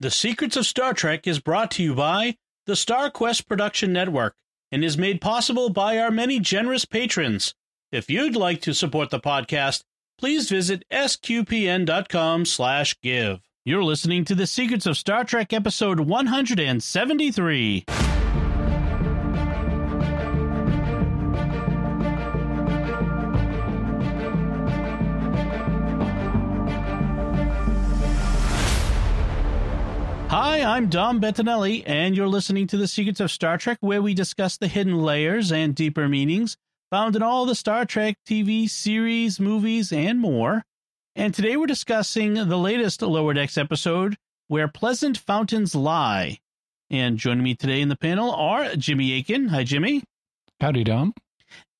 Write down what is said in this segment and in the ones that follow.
The Secrets of Star Trek is brought to you by the StarQuest Production Network and is made possible by our many generous patrons. If you'd like to support the podcast, please visit sqpn.com slash give. You're listening to The Secrets of Star Trek episode 173. Hi, I'm Dom Bettinelli, and you're listening to The Secrets of Star Trek, where we discuss the hidden layers and deeper meanings found in all the Star Trek TV series, movies, and more. And today we're discussing the latest Lower Decks episode, Where Pleasant Fountains Lie. And joining me today in the panel are Jimmy Akin. Hi, Jimmy. Howdy, Dom.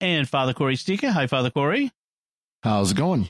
And Father Cory Sticha. Hi, Father Cory. How's it going?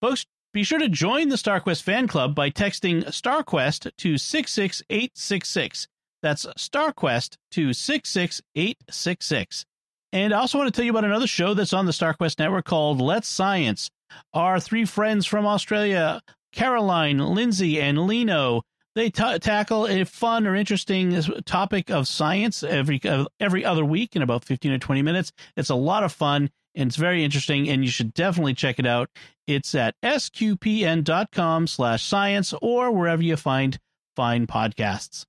Folks, be sure to join the StarQuest fan club by texting StarQuest to 66866. That's StarQuest to 66866. And I also want to tell you about another show that's on the StarQuest network called Let's Science. Our three friends from Australia, Caroline, Lindsay, and Lino, they t- tackle a fun or interesting topic of science every uh, every other week in about 15 or 20 minutes. It's a lot of fun and it's very interesting and you should definitely check it out. It's at sqpn.com slash science or wherever you find fine podcasts.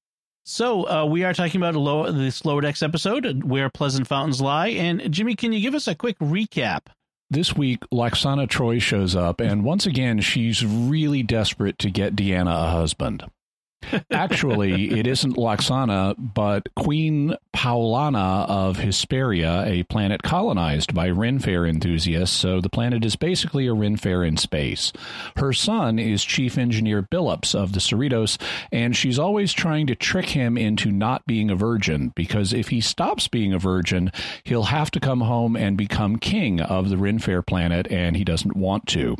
So uh, we are talking about low, this Lower Decks episode, Where Pleasant Fountains Lie. And Jimmy, can you give us a quick recap? This week, Lwaxana Troi shows up, and once again, she's really desperate to get Deanna a husband. Actually, it isn't Lwaxana, but Queen Paulana of Hysperia, a planet colonized by Ren Fair enthusiasts, so the planet is basically a Ren Fair in space. Her son is Chief Engineer Billups of the Cerritos, and she's always trying to trick him into not being a virgin, because if he stops being a virgin, he'll have to come home and become king of the Ren Fair planet, and he doesn't want to.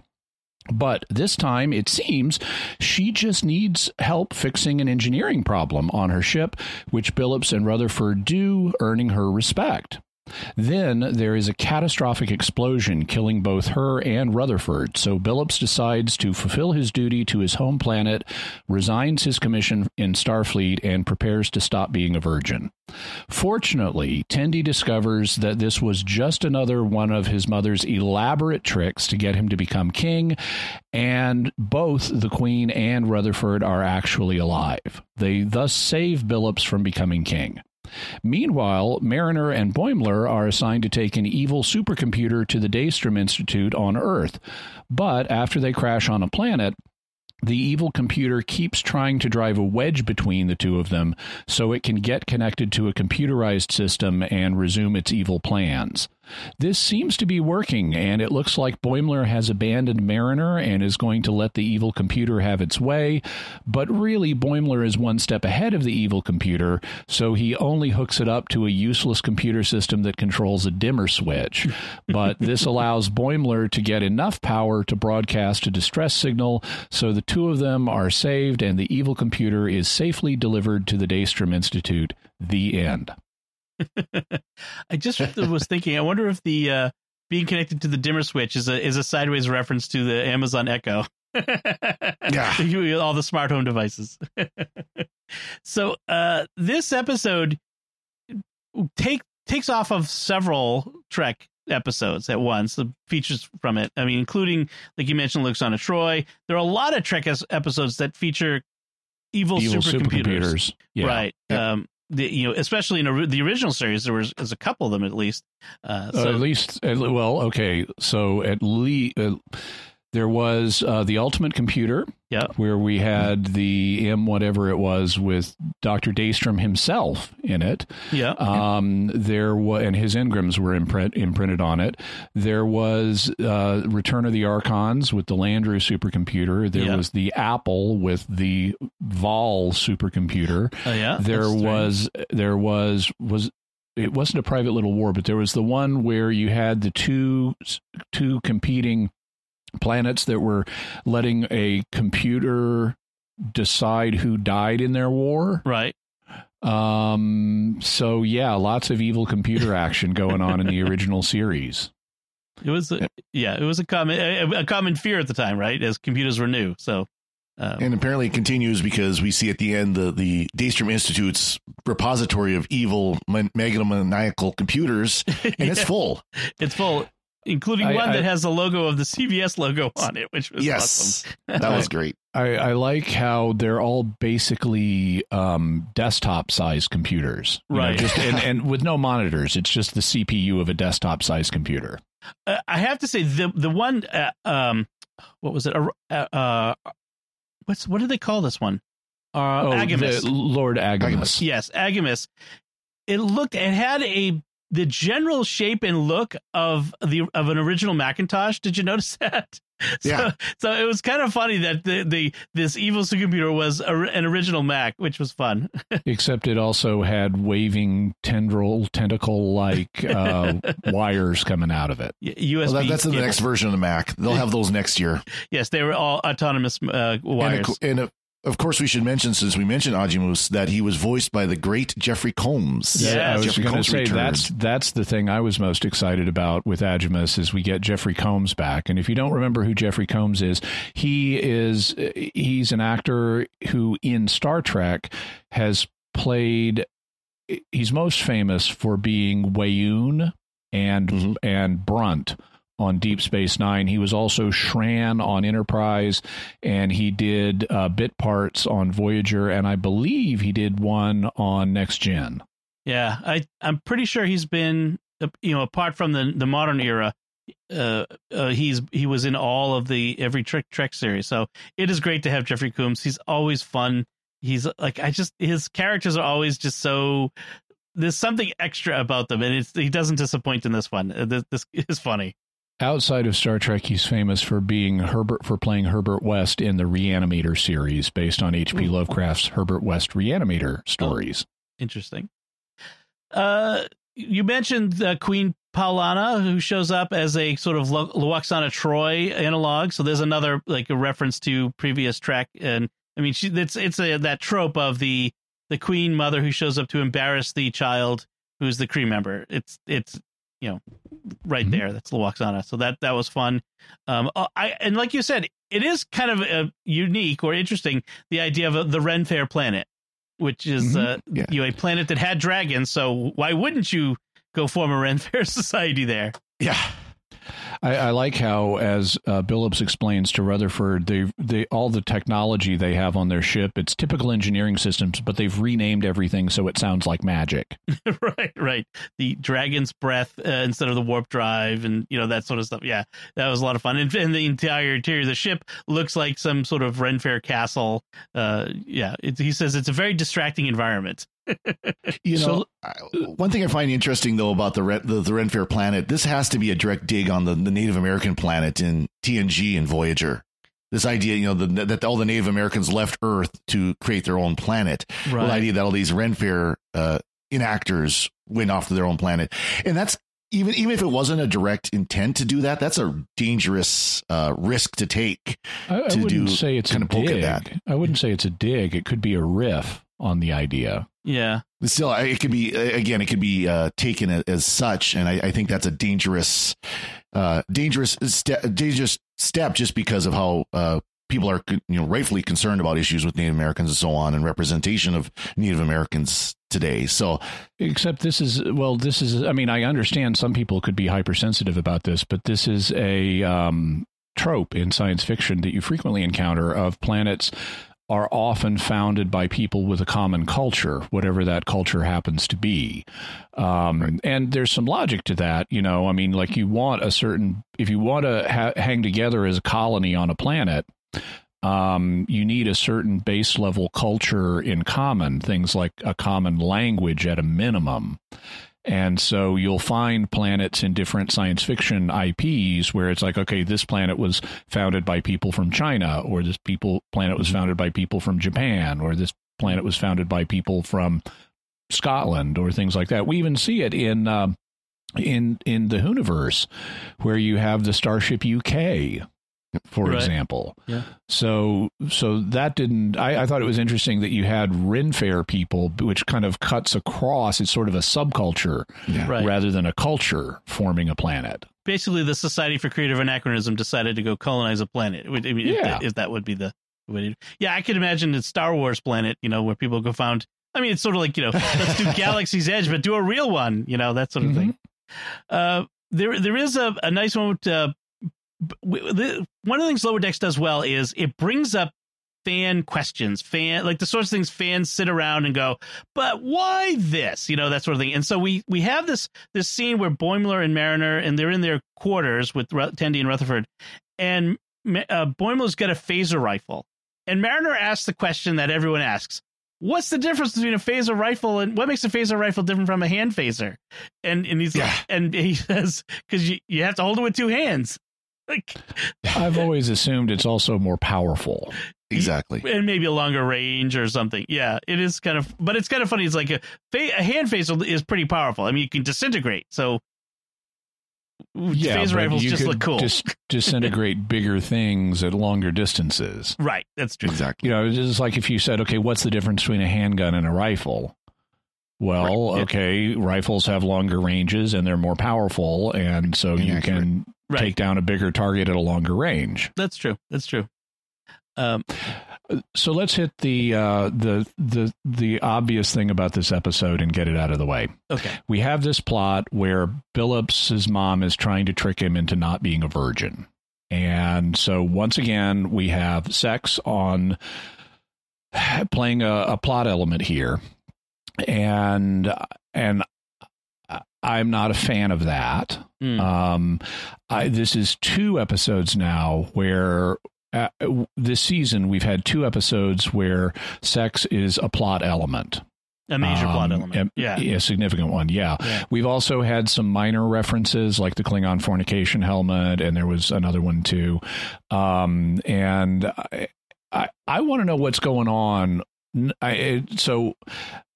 But this time, it seems she just needs help fixing an engineering problem on her ship, which Billups and Rutherford do, earning her respect. Then there is a catastrophic explosion, killing both her and Rutherford. So Billups decides to fulfill his duty to his home planet, resigns his commission in Starfleet, and prepares to stop being a virgin. Fortunately, Tendi discovers that this was just another one of his mother's elaborate tricks to get him to become king, and both the Queen and Rutherford are actually alive. They thus save Billups from becoming king. Meanwhile, Mariner and Boimler are assigned to take an evil supercomputer to the Daystrom Institute on Earth. But after they crash on a planet, the evil computer keeps trying to drive a wedge between the two of them so it can get connected to a computerized system and resume its evil plans. This seems to be working, and it looks like Boimler has abandoned Mariner and is going to let the evil computer have its way. But really, Boimler is one step ahead of the evil computer, so he only hooks it up to a useless computer system that controls a dimmer switch. But this allows Boimler to get enough power to broadcast a distress signal, so the two of them are saved and the evil computer is safely delivered to the Daystrom Institute. The end. I just was thinking. I wonder if the uh, being connected to the dimmer switch is a is a sideways reference to the Amazon Echo. yeah, all the smart home devices. so uh, this episode take takes off of several Trek episodes at once. The features from it. I mean, including like you mentioned, Lwaxana Troi. There are a lot of Trek episodes that feature evil, Evil supercomputers. supercomputers. Yeah. Right. Um, the, you know, especially in a, the original series, there was, there's a couple of them at least. Uh, so Uh, at least, well, okay. So at least uh, there was uh, the Ultimate Computer, yeah, where we had the M whatever it was with Doctor Daystrom himself in it. yeah, Um, there was, and his engrams were imprint, imprinted on it. There was uh, Return of the Archons with the Landru supercomputer. There Yeah. was the Apple with the Vaal supercomputer. Oh, yeah. there That's strange. was there was was it wasn't a private little war, but there was the one where you had the two two competing planets that were letting a computer decide who died in their war. right. Um so yeah, lots of evil computer action going on in the original series. It was, a, yeah, it was a common a, a common fear at the time, right? As computers were new, so Um, and apparently it continues because we see at the end the the Daystrom Institute's repository of evil megalomaniacal computers, and yeah. it's full. It's full, including I, one I, that has the logo of the CBS logo on it, which was yes, awesome. that was great. I, I, like how they're all basically um, desktop size computers, right? Know, just and, and with no monitors. It's just the CPU of a desktop size computer. Uh, I have to say the the one uh, um, what was it? Uh, uh, what's what do they call this one? Uh, oh, Agimus. Lord Agimus. Yes, Agimus. It looked. It had a the general shape and look of the of an original Macintosh. Did you notice that? So, yeah. So it was kind of funny that the, the this evil supercomputer was a, an original Mac, which was fun. Except it also had waving tendril tentacle like uh, wires coming out of it. USB. Well, that, that's the next version of the Mac. They'll have those next year. yes, they were all autonomous uh, wires. And, a, and a, of course, we should mention since we mentioned Agimus that he was voiced by the great Jeffrey Combs. Yeah, I was going to say returned. that's that's the thing I was most excited about with Agimus is we get Jeffrey Combs back. And if you don't remember who Jeffrey Combs is, he is he's an actor who in Star Trek has played. He's most famous for being Weyoun and mm-hmm. and Brunt on Deep Space Nine. He was also Shran on Enterprise, and he did uh, bit parts on Voyager, and I believe he did one on Next Gen. Yeah, I I'm pretty sure he's been uh, you know apart from the the modern era. Uh, uh, he's he was in all of the every Trek Trek series, so it is great to have Jeffrey Combs. He's always fun. He's like I just his characters are always just so there's something extra about them, and it's he doesn't disappoint in this one. Uh, this, this is funny. Outside of Star Trek, he's famous for being Herbert for playing Herbert West in the Reanimator series, based on H.P. Lovecraft's Herbert West Reanimator stories. Oh, interesting. Uh, you mentioned uh, Queen Paulana, who shows up as a sort of Lwaxana Troi analog. So there's another like a reference to previous Trek, and I mean, she, it's it's a, that trope of the the Queen Mother who shows up to embarrass the child who's the crew member. It's it's you know right mm-hmm. there. That's Lwaxana. So that that was fun. Um, uh, I and like you said, it is kind of a unique or interesting the idea of a, the Ren Fair planet, which is mm-hmm. uh, yeah. you know a planet that had dragons. So why wouldn't you go form a Ren Fair society there? Yeah. I, I like how, as uh, Billups explains to Rutherford, they they all the technology they have on their ship. It's typical engineering systems, but they've renamed everything so it sounds like magic. right, right. The dragon's breath uh, instead of the warp drive, and you know that sort of stuff. Yeah, that was a lot of fun. And, and the entire interior of the ship looks like some sort of Ren Fair castle. Uh, yeah, it, he says it's a very distracting environment. You know, so, one thing I find interesting though about the the, the Ren Fair planet, this has to be a direct dig on the, the Native American planet in TNG and Voyager. This idea, you know, the, that all the Native Americans left Earth to create their own planet. Right. Well, the idea that all these Ren Fair uh, enactors went off to their own planet, and that's even even if it wasn't a direct intent to do that, that's a dangerous uh, risk to take. I, I wouldn't do, say it's kind a of dig. I wouldn't say it's a dig. It could be a riff on the idea. Yeah. Still, it could be again. It could be uh, taken as such, and I, I think that's a dangerous, uh, dangerous step. Dangerous step, just because of how uh, people are, you know, rightfully concerned about issues with Native Americans and so on, and representation of Native Americans today. So, except this is well, this is. I mean, I understand some people could be hypersensitive about this, but this is a um, trope in science fiction that you frequently encounter of planets are often founded by people with a common culture, whatever that culture happens to be. Um, right. And there's some logic to that. You know, I mean, like you want a certain, if you want to ha- hang together as a colony on a planet, um, you need a certain base level culture in common, things like a common language at a minimum. And so you'll find planets in different science fiction IPs where it's like, okay, this planet was founded by people from China, or this people planet was founded by people from Japan, or this planet was founded by people from Scotland, or things like that. We even see it in uh, in in the Whoniverse, where you have the Starship UK for right. example. Yeah. So so that didn't I, I thought it was interesting that you had Ren Fair people, which kind of cuts across. It's sort of a subculture yeah. right. rather than a culture forming a planet. Basically, the Society for Creative Anachronism decided to go colonize a planet. I mean, yeah. if, that, if that would be the Yeah, I could imagine it's Star Wars planet, you know, where people go found. I mean, it's sort of like you know, let's do Galaxy's Edge, but do a real one, you know, that sort of mm-hmm. thing. Uh, there, there is a, a nice one. With, uh, the, one of the things Lower Decks does well is it brings up fan questions, fan like the sorts of things fans sit around and go, but why this? You know that sort of thing. And so we we have this this scene where Boimler and Mariner and they're in their quarters with Tendi and Rutherford, and uh, Boimler's got a phaser rifle, and Mariner asks the question that everyone asks. What's the difference between a phaser rifle and what makes a phaser rifle different from a hand phaser? And and he's yeah. and he says because you, you have to hold it with two hands. Like, I've always assumed it's also more powerful. Exactly. And maybe a longer range or something. Yeah, it is kind of, but it's kind of funny. It's like a, a hand phaser is pretty powerful. I mean, you can disintegrate. So yeah, phaser rifles just look cool. Just disintegrate bigger things at longer distances. Right. That's true. Exactly. You know, it's just like if you said, okay, what's the difference between a handgun and a rifle? Well, right. okay, rifles have longer ranges and they're more powerful, and so you can right. take down a bigger target at a longer range. That's true. That's true. Um, so let's hit the uh, the the the obvious thing about this episode and get it out of the way. Okay. We have this plot where Billups's mom is trying to trick him into not being a virgin, and so once again we have sex on playing a, a plot element here, and and I'm not a fan of that. Mm. Um, I, this is two episodes now where uh, this season we've had two episodes where sex is a plot element. A major um, plot element. A, yeah. A significant one. Yeah. yeah. We've also had some minor references like the Klingon fornication helmet, and there was another one too. Um, and I, I, I want to know what's going on. I, so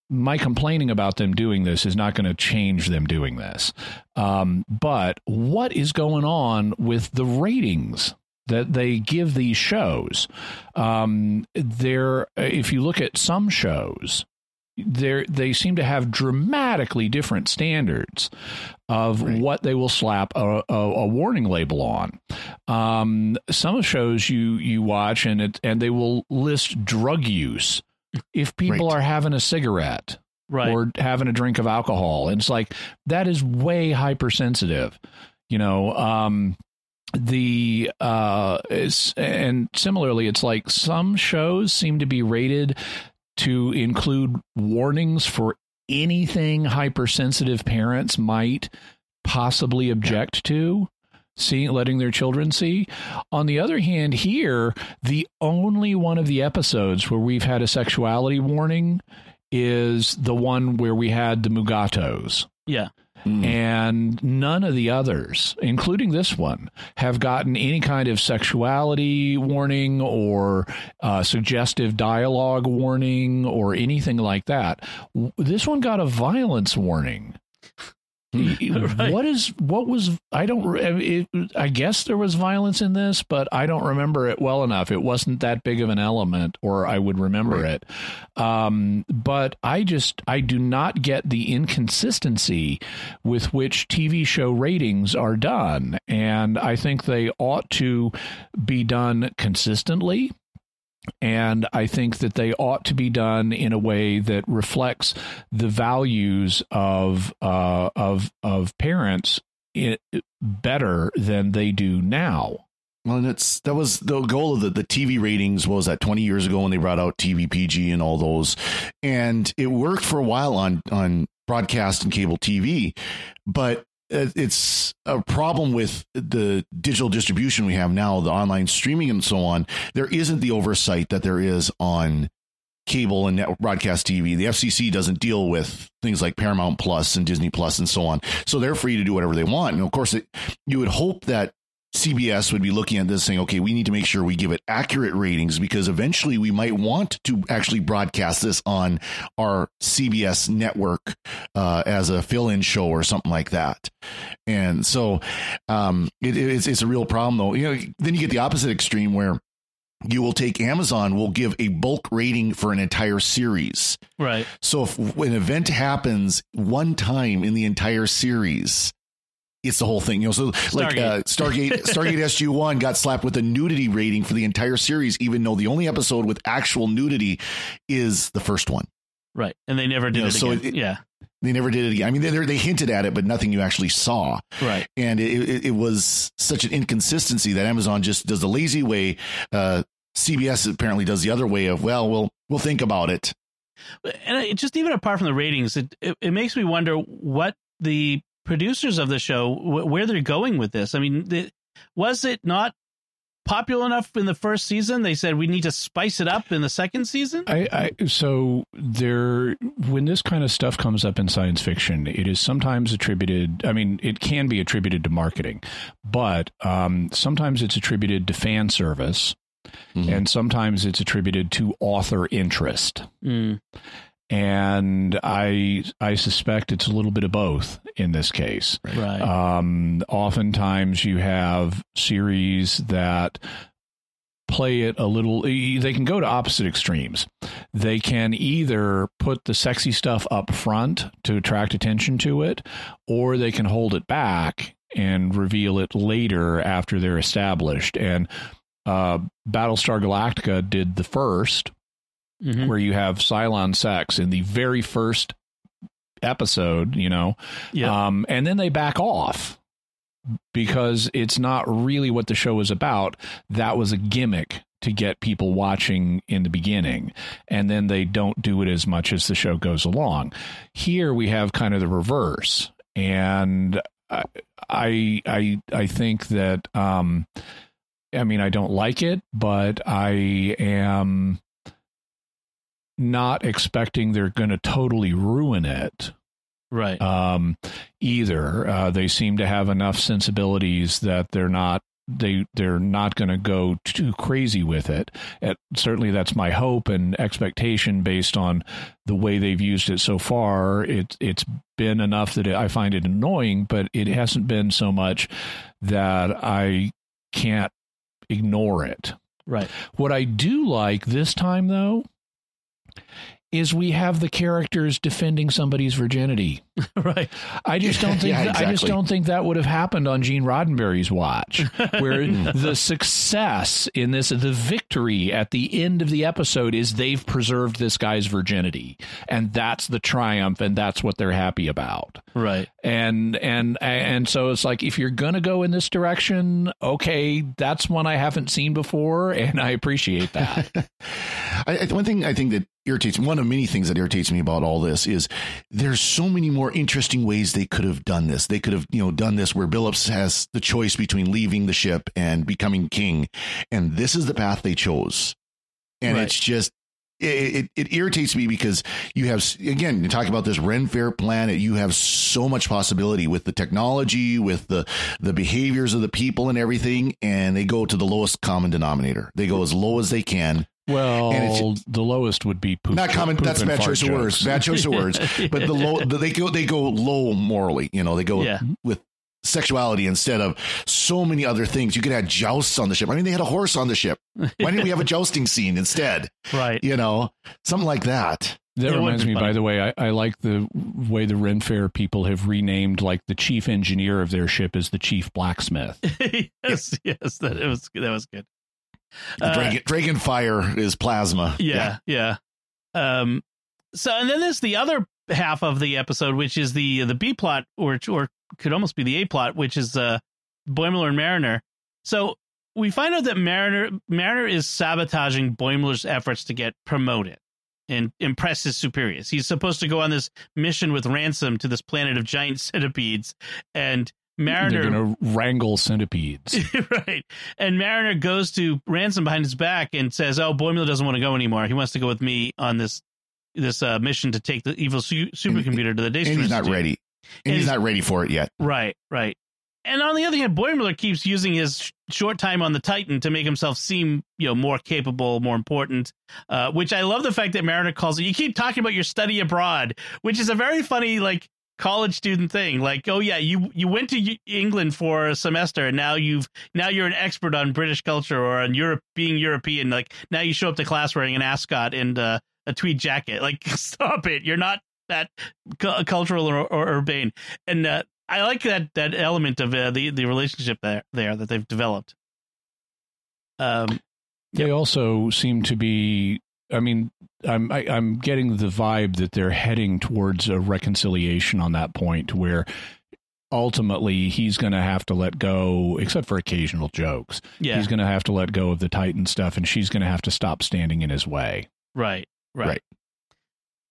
my complaining about them doing this is not going to change them doing this. Um, but what is going on with the ratings that they give these shows. Um, there, if you look at some shows, they they seem to have dramatically different standards of right. what they will slap a, a, a warning label on. Um, some shows you you watch and it and they will list drug use if people right. are having a cigarette right. or having a drink of alcohol, and it's like that is way hypersensitive. You know, um, the uh and similarly it's like some shows seem to be rated to include warnings for anything hypersensitive parents might possibly object to seeing letting their children see on the other hand here the only one of the episodes where we've had a sexuality warning is the one where we had the mugatos yeah Mm. And none of the others, including this one, have gotten any kind of sexuality warning or uh, suggestive dialogue warning or anything like that. This one got a violence warning. right. What is what was I don't it, I guess there was violence in this, but I don't remember it well enough. It wasn't that big of an element, or I would remember right. it. Um, but I just I do not get the inconsistency with which TV show ratings are done, and I think they ought to be done consistently and I think that they ought to be done in a way that reflects the values of uh, of of parents better than they do now. Well, and it's that was the goal of the, the TV ratings was that 20 years ago when they brought out TV PG and all those, and it worked for a while on on broadcast and cable TV, but Uh, it's a problem with the digital distribution we have now, the online streaming and so on. There isn't the oversight that there is on cable and network broadcast TV. The FCC doesn't deal with things like Paramount Plus and Disney Plus and so on. So they're free to do whatever they want. And of course, it, you would hope that CBS would be looking at this saying, okay, we need to make sure we give it accurate ratings because eventually we might want to actually broadcast this on our CBS network uh, as a fill in show or something like that. And so um, it, it's, it's a real problem, though. You know, then you get the opposite extreme where you will take Amazon will give a bulk rating for an entire series. Right. So if an event happens one time in the entire series, it's the whole thing. You know, so like uh, Stargate, Stargate SG One got slapped with a nudity rating for the entire series, even though the only episode with actual nudity is the first one. Right, and they never did you know, it so again. It, yeah, they never did it again. I mean, they they hinted at it, but nothing you actually saw. Right, and it, it, it was such an inconsistency that Amazon just does the lazy way. Uh, CBS apparently does the other way of well, we'll we'll think about it. And it, just even apart from the ratings, it, it, it makes me wonder what the producers of the show where they're going with this. I mean, the, was it not popular enough in the first season? They said we need to spice it up in the second season. I, I so there when this kind of stuff comes up in science fiction, it is sometimes attributed. I mean, it can be attributed to marketing, but um, sometimes it's attributed to fan service. Mm-hmm. And sometimes it's attributed to author interest. Mm and I I suspect it's a little bit of both in this case. Right. Um, oftentimes you have series that play it a little they can go to opposite extremes they can either put the sexy stuff up front to attract attention to it or they can hold it back and reveal it later after they're established and uh, battlestar galactica did the first mm-hmm. where you have Cylon sex in the very first episode, you know, yeah. um, and then they back off because it's not really what the show is about. That was a gimmick to get people watching in the beginning, and then they don't do it as much as the show goes along. Here we have kind of the reverse, and I I I, I think that. Um, I mean, I don't like it, but I am not expecting they're going to totally ruin it. Right. Um, either uh, they seem to have enough sensibilities that they're not they they're not going to go too crazy with it. At, certainly, that's my hope and expectation based on the way they've used it so far. It it's been enough that it, I find it annoying, but it hasn't been so much that I can't ignore it. Right. What I do like this time, though, is we have the characters defending somebody's virginity. right. I just don't think yeah, exactly. I just don't think that would have happened on Gene Roddenberry's watch, where hmm. the success in this, the victory at the end of the episode is they've preserved this guy's virginity, and that's the triumph, and that's what they're happy about. Right. And and and so it's like if you're gonna go in this direction, okay, that's one I haven't seen before, and I appreciate that. I, one thing I think that irritates me, one of many things that irritates me about all this is there's so many more interesting ways they could have done this. They could have, you know, done this where Billups has the choice between leaving the ship and becoming king. And this is the path they chose. And right. it's just it, it, it, irritates me because you have again you talk about this Ren Fair planet. You have so much possibility with the technology, with the the behaviors of the people and everything, and they go to the lowest common denominator. They go as low as they can, well, the lowest would be poop. Not common. Poop that's bad choice of words. Bad choice of words. But the low, they go they go low morally. You know, they go yeah. with sexuality instead of so many other things. You could have jousts on the ship. I mean, they had a horse on the ship. Why didn't we have a jousting scene instead? Right. You know, something like that. That it reminds me, by the way, I, I, like the way the Ren Fair people have renamed like the chief engineer of their ship is the chief blacksmith. yes, yes, that it was that was good. Uh, Dragon, Dragon Fire is plasma. Yeah, yeah, yeah. Um, so and then there's the other half of the episode, which is the the B plot, or or could almost be the A plot, which is uh, Boimler and Mariner. So we find out that Mariner Mariner is sabotaging Boimler's efforts to get promoted and impress his superiors. He's supposed to go on this mission with Ransom to this planet of giant centipedes, and Mariner They're going to wrangle centipedes, right? And Mariner goes to Ransom behind his back and says, "Oh, Boimler doesn't want to go anymore. He wants to go with me on this this uh, mission to take the evil su- supercomputer to the Daystrom." And he's not ready. And, and he's, he's not ready for it yet. Right, right. And on the other hand, Boimler keeps using his short time on the Titan to make himself seem, you know, more capable, more important. Uh, which I love the fact that Mariner calls it. You keep talking about your study abroad, which is a very funny, like college student thing like oh yeah you you went to england for a semester and now you've now you're an expert on british culture or on europe being european like now you show up to class wearing an ascot and uh, a tweed jacket like stop it you're not that cu- cultural or, or, urbane and uh, I like that that element of uh, the the relationship there there that they've developed. Um, they yep. also seem to be. I mean, I'm I, am i am getting the vibe that they're heading towards a reconciliation on that point, where ultimately he's going to have to let go, except for occasional jokes. Yeah. He's going to have to let go of the Titan stuff, and she's going to have to stop standing in his way. Right. Right. right.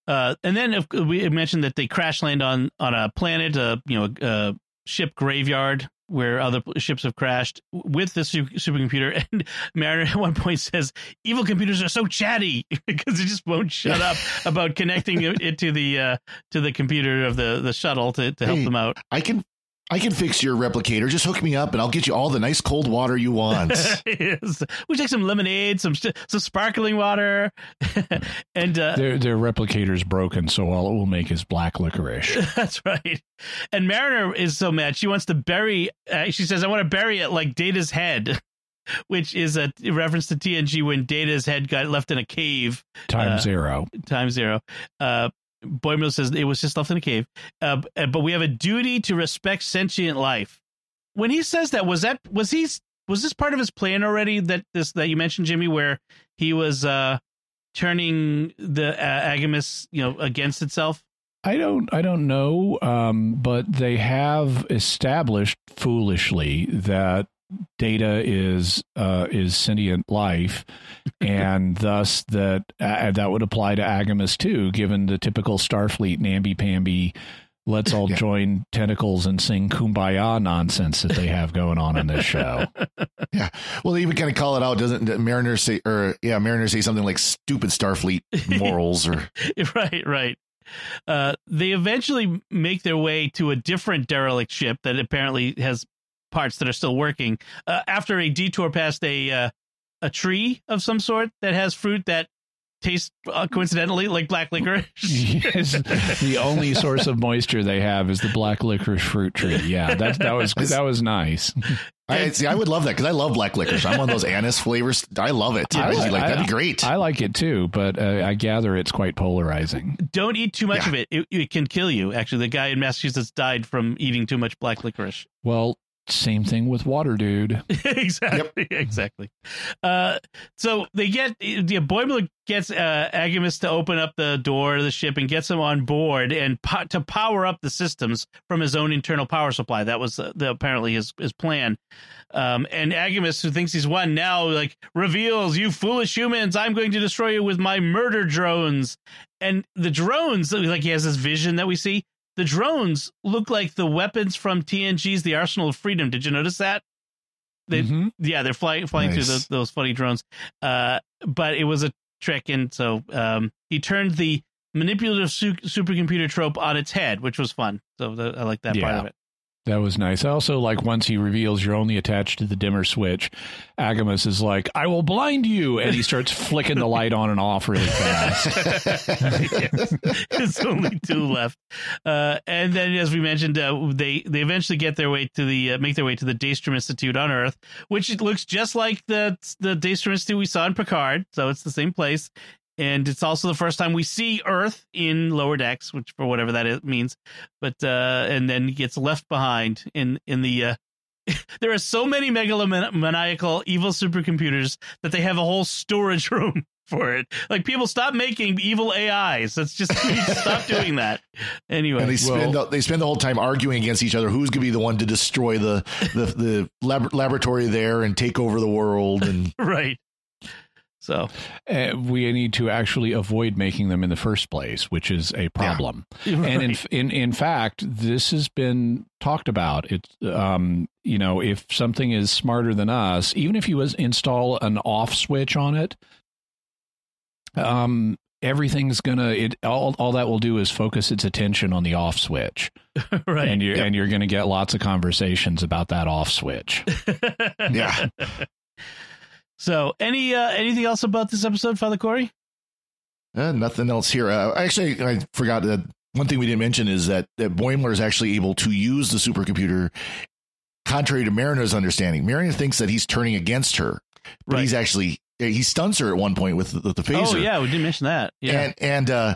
Uh, and then if we mentioned that they crash land on on a planet, uh, you know, a, a ship graveyard where other ships have crashed with the supercomputer. And Mariner at one point says, "Evil computers are so chatty because they just won't shut up about connecting it to the uh, to the computer of the the shuttle to, to help hey, them out." I can I can fix your replicator. Just hook me up, and I'll get you all the nice cold water you want. yes. We take some lemonade, some some sparkling water, and uh, their their replicator's broken, so all it will make is black licorice. That's right. And Mariner is so mad. She wants to bury. Uh, she says, "I want to bury it like Data's head." Which is a reference to TNG when Data's head got left in a cave. Time uh, zero. Time zero. Uh, Boimler says it was just left in a cave, uh, uh, but we have a duty to respect sentient life. When he says that, was that was he was this part of his plan already? That this that you mentioned, Jimmy, where he was uh, turning the uh, Agimus, you know, against itself. I don't I don't know, um, but they have established foolishly that data is uh, is sentient life, and thus that uh, that would apply to Agimus too, given the typical Starfleet namby pamby. Let's all yeah. join tentacles and sing "Kumbaya" nonsense that they have going on in this show. Yeah, well, they even kind of call it out, doesn't Mariners say? Or yeah, Mariners say something like "stupid Starfleet morals" or right, right. Uh, they eventually make their way to a different derelict ship that apparently has parts that are still working uh, after a detour past a uh, a tree of some sort that has fruit that tastes uh, coincidentally like black licorice. yes, the only source of moisture they have is the black licorice fruit tree. Yeah, that that was that was nice. I see. I would love that because I love black licorice. I'm one of those anise flavors. I love it. I, like, like that'd be great. I like it too, but uh, I gather it's quite polarizing. Don't eat too much yeah. of it. it. It can kill you. Actually, the guy in Massachusetts died from eating too much black licorice. Well, same thing with water, dude. exactly. Yep. Exactly. Uh, so they get the Boimler gets uh, Agimus to open up the door of the ship and gets him on board and po- to power up the systems from his own internal power supply. That was uh, the, apparently his his plan. Um, and Agimus, who thinks he's won now, like reveals, "You foolish humans! I'm going to destroy you with my murder drones." And the drones, like he has this vision that we see the drones look like the weapons from TNG's The Arsenal of Freedom. Did you notice that? They, mm-hmm. Yeah, they're flying flying nice. through the, those funny drones. Uh, but it was a trick, and so um, he turned the manipulative su- supercomputer trope on its head, which was fun. So the, I like that yeah. part of it. That was nice. I also like once he reveals you're only attached to the dimmer switch, Agimus is like, I will blind you. And he starts flicking the light on and off really fast. It's only two left. Uh, and then, as we mentioned, uh, they, they eventually get their way to the, uh, make their way to the Daystrom Institute on Earth, which looks just like the, the Daystrom Institute we saw in Picard. So it's the same place and it's also the first time we see Earth in lower decks, which for whatever that is, means. But uh, and then he gets left behind in in the. Uh, there are so many megalomaniacal evil supercomputers that they have a whole storage room for it. Like people stop making evil AIs. Let's just stop doing that. Anyway, and they spend well, the, they spend the whole time arguing against each other. Who's going to be the one to destroy the the the lab, laboratory there and take over the world? And right. So uh, we need to actually avoid making them in the first place, which is a problem. Yeah. Right. And in, in in fact, this has been talked about. It um, you know, if something is smarter than us, even if you install an off switch on it, um, everything's gonna it all all that will do is focus its attention on the off switch right and you're yep. and you're gonna get lots of conversations about that off switch yeah so, any uh, anything else about this episode, Father Cory? Uh, nothing else here. Uh, actually, I forgot that one thing we didn't mention is that, that Boimler is actually able to use the supercomputer, contrary to Mariner's understanding. Mariner thinks that he's turning against her, but right. he's actually he stuns her at one point with the, the phaser. Oh yeah, we didn't mention that. Yeah, and and uh,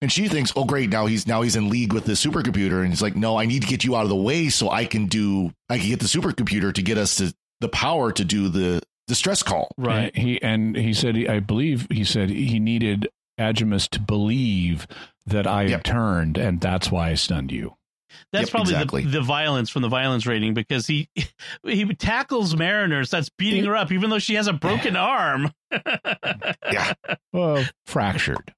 And she thinks, oh great, now he's now he's in league with the supercomputer, and he's like, no, I need to get you out of the way so I can do I can get the supercomputer to get us to the power to do the the stress call. Right. And he and he said, I believe he said he needed Agimus to believe that I yep. had turned, and that's why I stunned you. That's yep, probably exactly. the, the violence from the violence rating because he he tackles Mariners that's beating her up even though she has a broken arm. yeah. Well, fractured.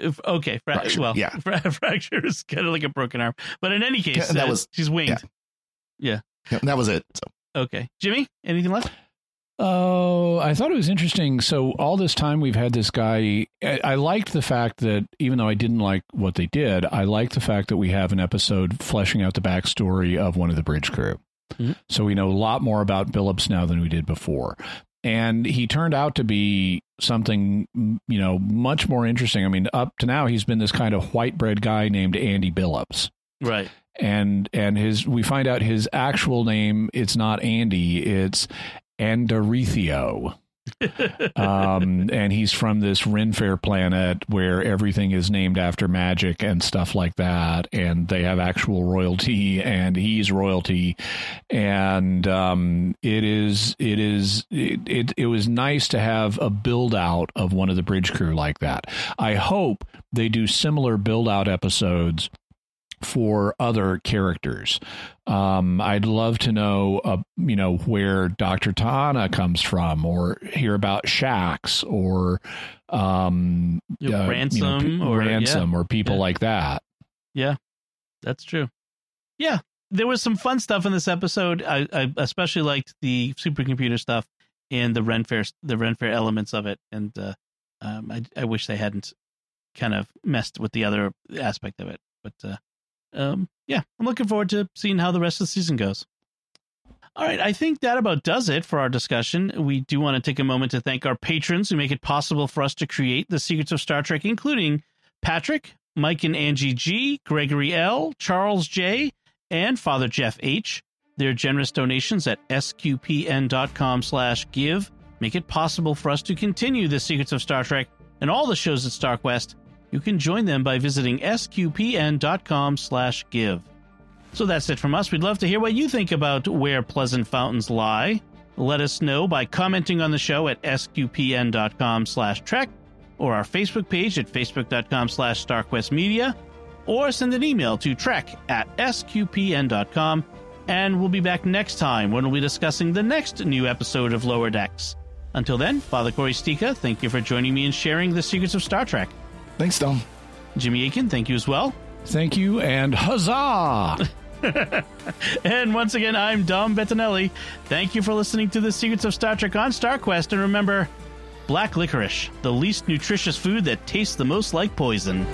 Okay, fra- fractured, well, yeah, fra- fracture is kind of like a broken arm, but in any case, that uh, was she's winged. Yeah. yeah. that was it. So okay, Jimmy, anything left? Oh, I thought it was interesting. So all this time we've had this guy. I, I, liked the fact that even though I didn't like what they did, I liked the fact that we have an episode fleshing out the backstory of one of the bridge crew. Mm-hmm. So we know a lot more about Billups now than we did before. And he turned out to be something, you know, much more interesting. I mean, up to now, he's been this kind of white bread guy named Andy Billups. Right and and his we find out his actual name it's not Andy it's Andorithio. um, and he's from this Ren Fair planet where everything is named after magic and stuff like that, and they have actual royalty, and he's royalty, and um, it is it is it, it it was nice to have a build out of one of the bridge crew like that. I hope they do similar build out episodes for other characters. Um, I'd love to know, uh, you know, where Dr. T'Ana comes from, or hear about Shax, or um, uh, ransom, you know, or ransom, yeah. or people yeah. like that. Yeah, that's true. Yeah, there was some fun stuff in this episode. I, I especially liked the supercomputer stuff and the Ren Fair, the Ren Fair elements of it, and uh, um, I, I wish they hadn't kind of messed with the other aspect of it, but. Uh, um, yeah, I'm looking forward to seeing how the rest of the season goes. All right, I think that about does it for our discussion. We do want to take a moment to thank our patrons who make it possible for us to create the secrets of Star Trek, including Patrick, Mike and Angie G, Gregory L, Charles J, and Father Jeff H. Their generous donations at sqpn.com slash give make it possible for us to continue the secrets of Star Trek and all the shows at StarQuest you can join them by visiting sqpn.com/give. So that's it from us. We'd love to hear what you think about where pleasant fountains lie. Let us know by commenting on the show at sqpn.com/trek or our Facebook page at facebook.com/starquestmedia or send an email to trek at sqpn.com and we'll be back next time when we'll be discussing the next new episode of Lower Decks. Until then, Father Cory Sticha, thank you for joining me and sharing the secrets of Star Trek. Thanks, Dom. Jimmy Akin, thank you as well. Thank you, and huzzah! and once again, I'm Dom Bettinelli. Thank you for listening to the Secrets of Star Trek on StarQuest. And remember, black licorice, the least nutritious food that tastes the most like poison.